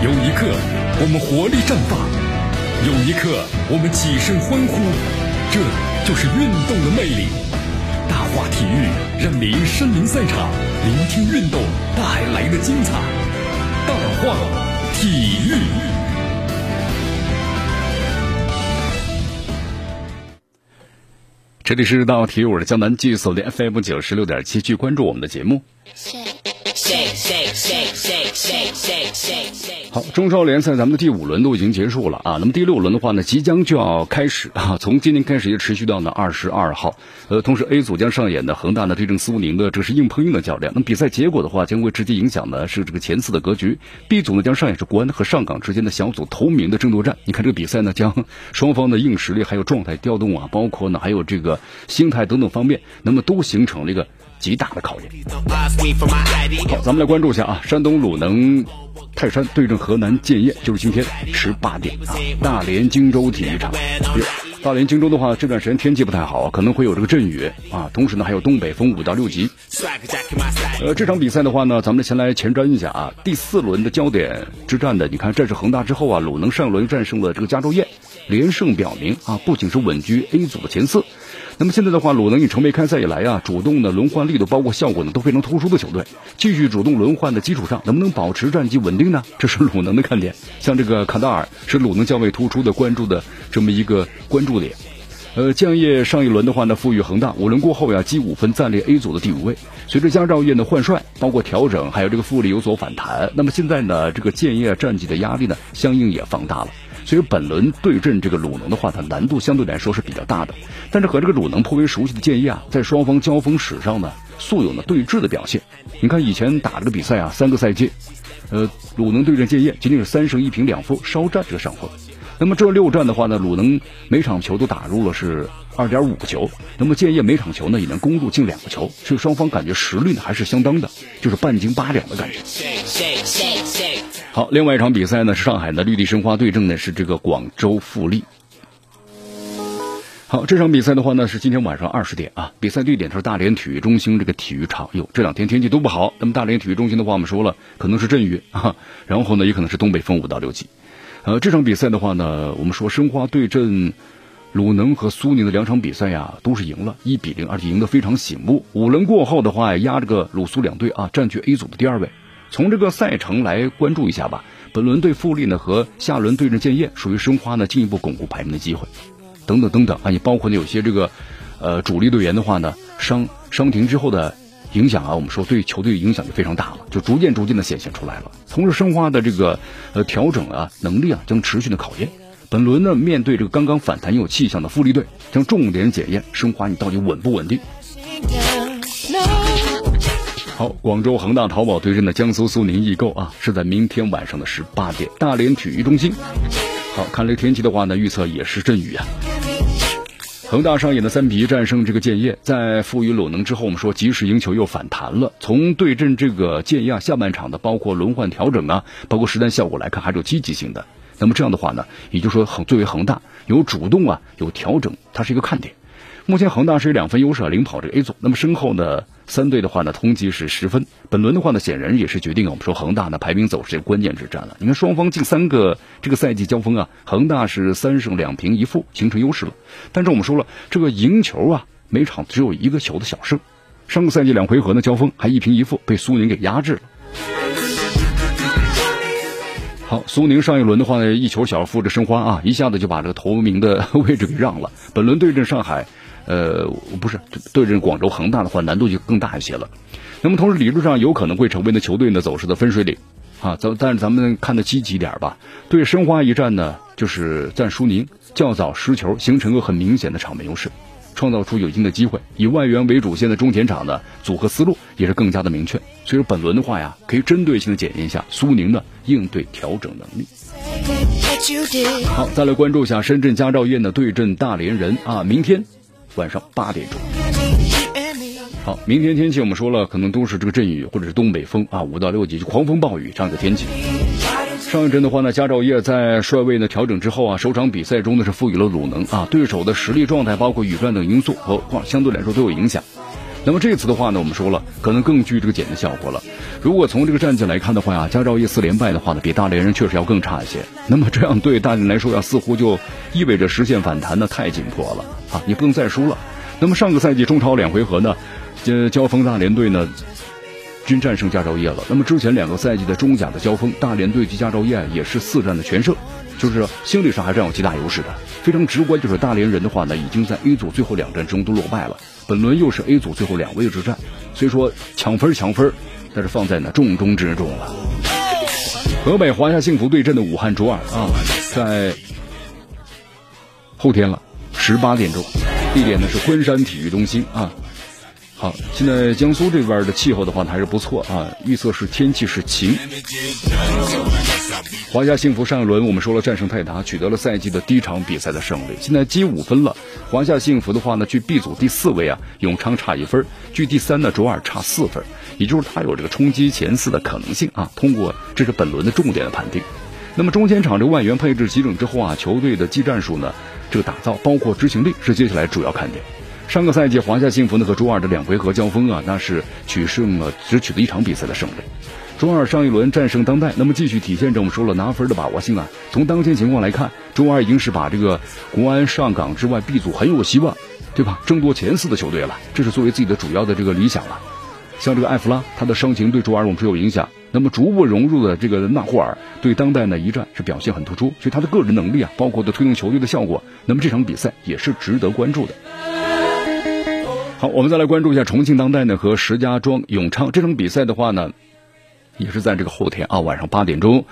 有一刻我们活力绽放，有一刻我们起身欢呼，这就是运动的魅力。大话体育让您身临赛场，聆听运动带来的精彩。大话体育。这里是大话体育，我是江南，继续锁定 FM 九十六点七，去关注我们的节目。好，中超联赛咱们的第五轮都已经结束了啊，那么第六轮的话呢，即将就要开始 啊，从今天开始就持续到呢二十二号。呃，同时 A 组将上演的恒大呢对阵苏宁的这是硬碰硬的较量，那么比赛结果的话将会直接影响的是这个前四的格局。B 组呢将上演是国安和上港之间的小组头名的争夺战。你看这个比赛呢，将双方的硬实力还有状态调动啊，包括呢还有这个心态等等方面，那么都形成了一个。极大的考验。好，咱们来关注一下啊，山东鲁能泰山对阵河南建业，就是今天十八点啊，大连荆州体育场。大连荆州的话，这段时间天气不太好，可能会有这个阵雨啊，同时呢还有东北风五到六级。呃，这场比赛的话呢，咱们先来前瞻一下啊，第四轮的焦点之战的，你看战胜恒大之后啊，鲁能上轮战胜了这个加州燕，连胜表明啊，不仅是稳居 A 组的前四。那么现在的话，鲁能以成为开赛以来啊，主动的轮换力度包括效果呢都非常突出的球队，继续主动轮换的基础上，能不能保持战绩稳定呢？这是鲁能的看点。像这个卡达尔是鲁能较为突出的关注的这么一个关注点。呃，建业上一轮的话呢，负于恒大，五轮过后呀，积五分暂列 A 组的第五位。随着佳兆业的换帅，包括调整，还有这个富力有所反弹，那么现在呢，这个建业战绩的压力呢，相应也放大了。所以本轮对阵这个鲁能的话，它难度相对来说是比较大的。但是和这个鲁能颇为熟悉的建业啊，在双方交锋史上呢，素有呢对峙的表现。你看以前打这个比赛啊，三个赛季，呃，鲁能对阵建业仅仅是三胜一平两负，稍占这个上风。那么这六战的话呢，鲁能每场球都打入了是二点五个球，那么建业每场球呢也能攻入近两个球，所以双方感觉实力呢还是相当的，就是半斤八两的感觉。好，另外一场比赛呢是上海的绿地申花对阵的是这个广州富力。好，这场比赛的话呢是今天晚上二十点啊，比赛地点是大连体育中心这个体育场。哟，这两天天气都不好，那么大连体育中心的话，我们说了可能是阵雨啊，然后呢也可能是东北风五到六级。呃，这场比赛的话呢，我们说申花对阵鲁能和苏宁的两场比赛呀，都是赢了，一比零，而且赢得非常醒目。五轮过后的话，压这个鲁苏两队啊，占据 A 组的第二位。从这个赛程来关注一下吧。本轮对富力呢和下轮对阵建业，属于申花呢进一步巩固排名的机会。等等等等啊，也包括呢有些这个呃主力队员的话呢伤伤停之后的影响啊，我们说对球队影响就非常大了，就逐渐逐渐的显现出来了。同时，申花的这个呃调整啊能力啊将持续的考验。本轮呢面对这个刚刚反弹有气象的富力队，将重点检验申花你到底稳不稳定。好，广州恒大淘宝对阵的江苏苏宁易购啊，是在明天晚上的十八点，大连体育中心。好看，这天气的话呢，预测也是阵雨啊。恒大上演的三比一战胜这个建业，在负于鲁能之后，我们说及时赢球又反弹了。从对阵这个建业下半场的包括轮换调整啊，包括实战效果来看，还是有积极性的。那么这样的话呢，也就是说恒作为恒大有主动啊，有调整，它是一个看点。目前恒大是有两分优势啊领跑这个 A 组，那么身后呢？三队的话呢，同级是十分。本轮的话呢，显然也是决定我们说恒大呢排名走势关键之战了。你看双方近三个这个赛季交锋啊，恒大是三胜两平一负，形成优势了。但是我们说了，这个赢球啊，每场只有一个球的小胜。上个赛季两回合呢交锋还一平一负，被苏宁给压制了。好，苏宁上一轮的话呢，一球小负这申花啊，一下子就把这个头名的 位置给让了。本轮对阵上海。呃，不是对阵广州恒大的话，难度就更大一些了。那么同时，理论上有可能会成为呢球队呢走势的分水岭啊。咱但是咱们看的积极点吧。对申花一战呢，就是在苏宁较早失球，形成个很明显的场面优势，创造出有一定的机会。以外援为主线的中前场呢组合思路也是更加的明确。所以说本轮的话呀，可以针对性的检验一下苏宁的应对调整能力。好，再来关注一下深圳佳兆业呢对阵大连人啊，明天。晚上八点钟，好，明天天气我们说了，可能都是这个阵雨或者是东北风啊，五到六级就狂风暴雨这样的天气。上一阵的话呢，佳兆业在帅位呢调整之后啊，首场比赛中呢是赋予了鲁能啊，对手的实力状态包括雨战等因素和相对来说都有影响。那么这次的话呢，我们说了，可能更具这个减的效果了。如果从这个战绩来看的话呀，佳兆业四连败的话呢，比大连人确实要更差一些。那么这样对大连来说呀，似乎就意味着实现反弹呢太紧迫了啊，你不能再输了。那么上个赛季中超两回合呢，这，交锋大连队呢，均战胜佳兆业了。那么之前两个赛季的中甲的交锋，大连队及佳兆业也是四战的全胜，就是心理上还是有极大优势的。非常直观，就是大连人的话呢，已经在 A 组最后两战中都落败了。本轮又是 A 组最后两位之战，虽说抢分抢分，但是放在呢重中之重了。河北华夏幸福对阵的武汉卓尔啊，在后天了，十八点钟，地点呢是昆山体育中心啊。好，现在江苏这边的气候的话呢还是不错啊，预测是天气是晴。华夏幸福上一轮我们说了战胜泰达，取得了赛季的第一场比赛的胜利，现在积五分了。华夏幸福的话呢，距 B 组第四位啊永昌差一分，距第三呢卓尔差四分，也就是他有这个冲击前四的可能性啊。通过这是本轮的重点的判定。那么中前场这外援配置齐整之后啊，球队的技战术呢这个打造包括执行力是接下来主要看点。上个赛季华夏幸福呢和卓尔的两回合交锋啊，那是取胜了只取得一场比赛的胜利。周二上一轮战胜当代，那么继续体现着我们说了拿分的把握性啊。从当前情况来看，周二已经是把这个国安、上港之外 B 组很有希望，对吧？争夺前四的球队了，这是作为自己的主要的这个理想了。像这个艾弗拉，他的伤情对周二我们是有影响。那么逐步融入的这个纳霍尔对当代呢一战是表现很突出，所以他的个人能力啊，包括的推动球队的效果，那么这场比赛也是值得关注的。好，我们再来关注一下重庆当代呢和石家庄永昌这场比赛的话呢。也是在这个后天啊，晚上八点钟，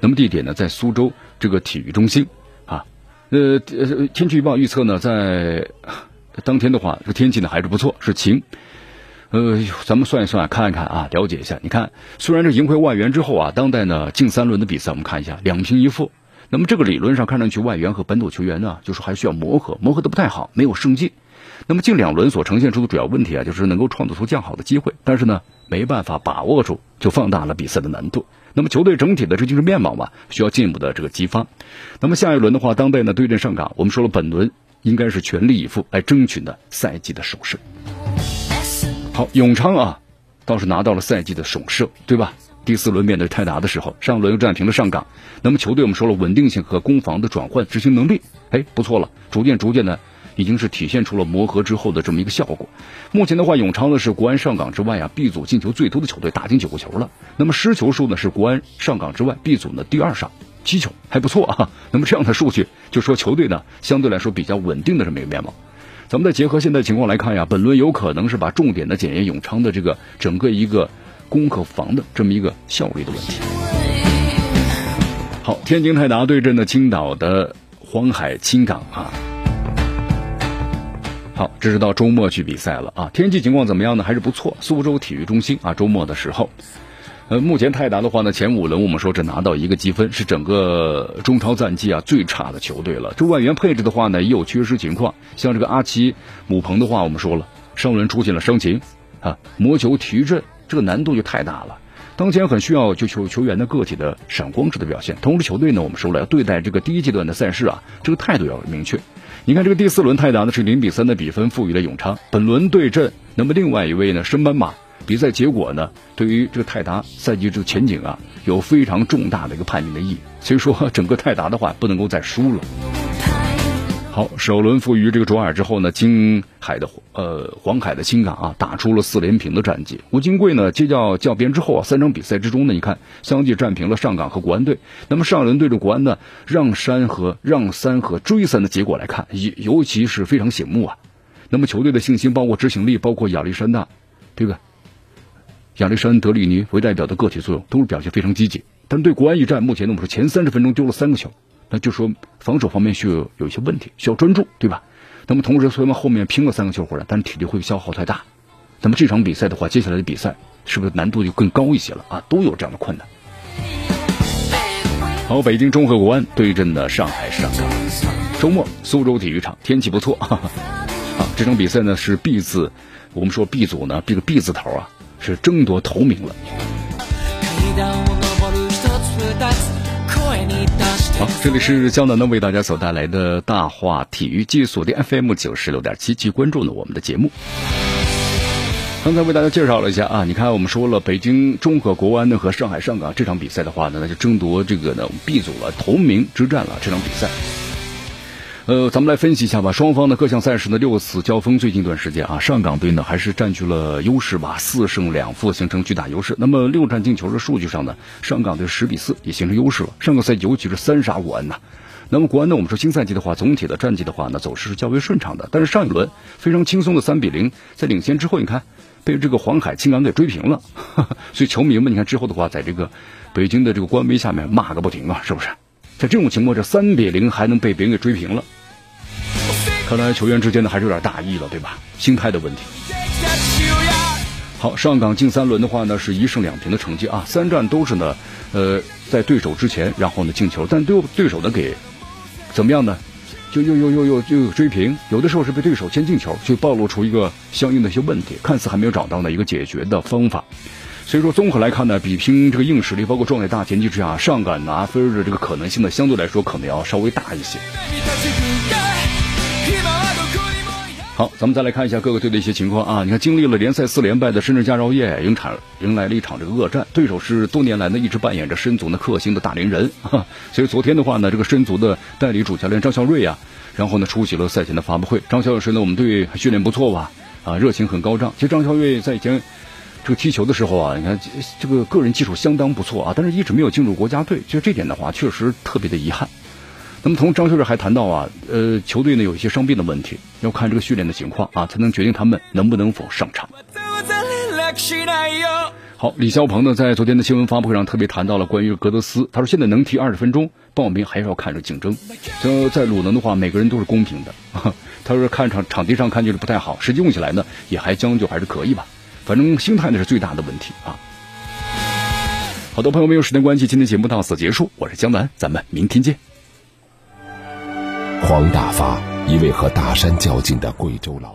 那么地点呢在苏州这个体育中心啊，呃，天气预报预测呢在当天的话，这个天气呢还是不错，是晴。呃，咱们算一算，看一看啊，了解一下。你看，虽然这赢回外援之后啊，当代呢近三轮的比赛，我们看一下两平一负。那么这个理论上看上去，外援和本土球员呢，就是还需要磨合，磨合的不太好，没有胜绩。那么近两轮所呈现出的主要问题啊，就是能够创造出较好的机会，但是呢。没办法把握住，就放大了比赛的难度。那么球队整体的这精神面貌嘛，需要进一步的这个激发。那么下一轮的话，当代呢对阵上港，我们说了本轮应该是全力以赴来争取呢赛季的首胜。好，永昌啊，倒是拿到了赛季的首胜，对吧？第四轮面对泰达的时候，上轮又战平了上港。那么球队我们说了稳定性和攻防的转换执行能力，哎，不错了，逐渐逐渐的。已经是体现出了磨合之后的这么一个效果。目前的话，永昌呢是国安上港之外啊 B 组进球最多的球队，打进九个球了。那么失球数呢是国安上港之外 B 组呢第二少，七球还不错啊。那么这样的数据就说球队呢相对来说比较稳定的这么一个面貌。咱们再结合现在情况来看呀，本轮有可能是把重点的检验永昌的这个整个一个攻和防的这么一个效率的问题。好，天津泰达对阵的青岛的黄海青港啊。好，这是到周末去比赛了啊！天气情况怎么样呢？还是不错。苏州体育中心啊，周末的时候，呃，目前泰达的话呢，前五轮我们说只拿到一个积分，是整个中超战绩啊最差的球队了。这外援配置的话呢，也有缺失情况。像这个阿奇姆彭的话，我们说了，上轮出现了伤情啊，魔球提振这个难度就太大了。当前很需要就球球员的个体的闪光式的表现，同时球队呢，我们说了要对待这个第一阶段的赛事啊，这个态度要明确。你看这个第四轮泰达呢是零比三的比分赋予了永昌，本轮对阵，那么另外一位呢升班马，比赛结果呢对于这个泰达赛季这个前景啊有非常重大的一个判定的意义，所以说整个泰达的话不能够再输了。好，首轮负于这个卓尔之后呢，金海的呃黄海的青港啊，打出了四连平的战绩。吴金贵呢接教教鞭之后啊，三场比赛之中呢，你看相继战平了上港和国安队。那么上轮对着国安呢，让三和让三和追三的结果来看，尤尤其是非常醒目啊。那么球队的信心，包括执行力，包括亚历山大，对吧？亚历山德里尼为代表的个体作用，都是表现非常积极。但对国安一战，目前呢，我们说前三十分钟丢了三个球。那就说防守方面需要有一些问题，需要专注，对吧？那么同时，虽然后面拼了三个球回来，但是体力会消耗太大。那么这场比赛的话，接下来的比赛是不是难度就更高一些了啊？都有这样的困难。好，北京中赫国安对阵的上海上港，周末苏州体育场天气不错哈哈。啊，这场比赛呢是 B 字，我们说 B 组呢这个 B 字头啊是争夺头名了。好，这里是江南呢为大家所带来的大话体育，技术的 FM 九十六点七，继续关注呢我们的节目。刚才为大家介绍了一下啊，你看我们说了，北京中和国安呢和上海上港这场比赛的话呢，那就争夺这个呢 B 组了，同名之战了这场比赛。呃，咱们来分析一下吧，双方的各项赛事呢六次交锋，最近一段时间啊，上港队呢还是占据了优势吧，四胜两负形成巨大优势。那么六战进球的数据上呢，上港队十比四也形成优势了。上个赛季尤其是三杀国安呐。那么国安呢，我们说新赛季的话，总体的战绩的话呢，走势是较为顺畅的。但是上一轮非常轻松的三比零，在领先之后，你看被这个黄海青港给追平了，所以球迷们你看之后的话，在这个北京的这个官微下面骂个不停啊，是不是？在这种情况，这三比零还能被别人给追平了，看来球员之间呢还是有点大意了，对吧？心态的问题。好，上港近三轮的话呢是一胜两平的成绩啊，三战都是呢，呃，在对手之前，然后呢进球，但对对手呢给怎么样呢？就又又又又又追平，有的时候是被对手先进球，就暴露出一个相应的一些问题，看似还没有找到呢一个解决的方法。所以说，综合来看呢，比拼这个硬实力，包括状态大前提之下，上杆拿分的这个可能性呢，相对来说可能要稍微大一些。好，咱们再来看一下各个队的一些情况啊。你看，经历了联赛四连败的深圳佳兆业，迎场迎来了一场这个恶战，对手是多年来呢一直扮演着申足的克星的大连人。所以昨天的话呢，这个申足的代理主教练张孝瑞啊，然后呢出席了赛前的发布会。张教授呢，我们队训练不错吧？啊，热情很高涨。其实张孝瑞在以前。这个踢球的时候啊，你看这个个人技术相当不错啊，但是一直没有进入国家队，就这点的话，确实特别的遗憾。那么从张秀瑞还谈到啊，呃，球队呢有一些伤病的问题，要看这个训练的情况啊，才能决定他们能不能否上场。好，李霄鹏呢在昨天的新闻发布会上特别谈到了关于格德斯，他说现在能踢二十分钟，报名还是要看着竞争。这在鲁能的话，每个人都是公平的。他说看场场地上看就是不太好，实际用起来呢也还将就还是可以吧。反正心态那是最大的问题啊！好多朋友没，有时间关系，今天节目到此结束。我是江南，咱们明天见。黄大发，一位和大山较劲的贵州老。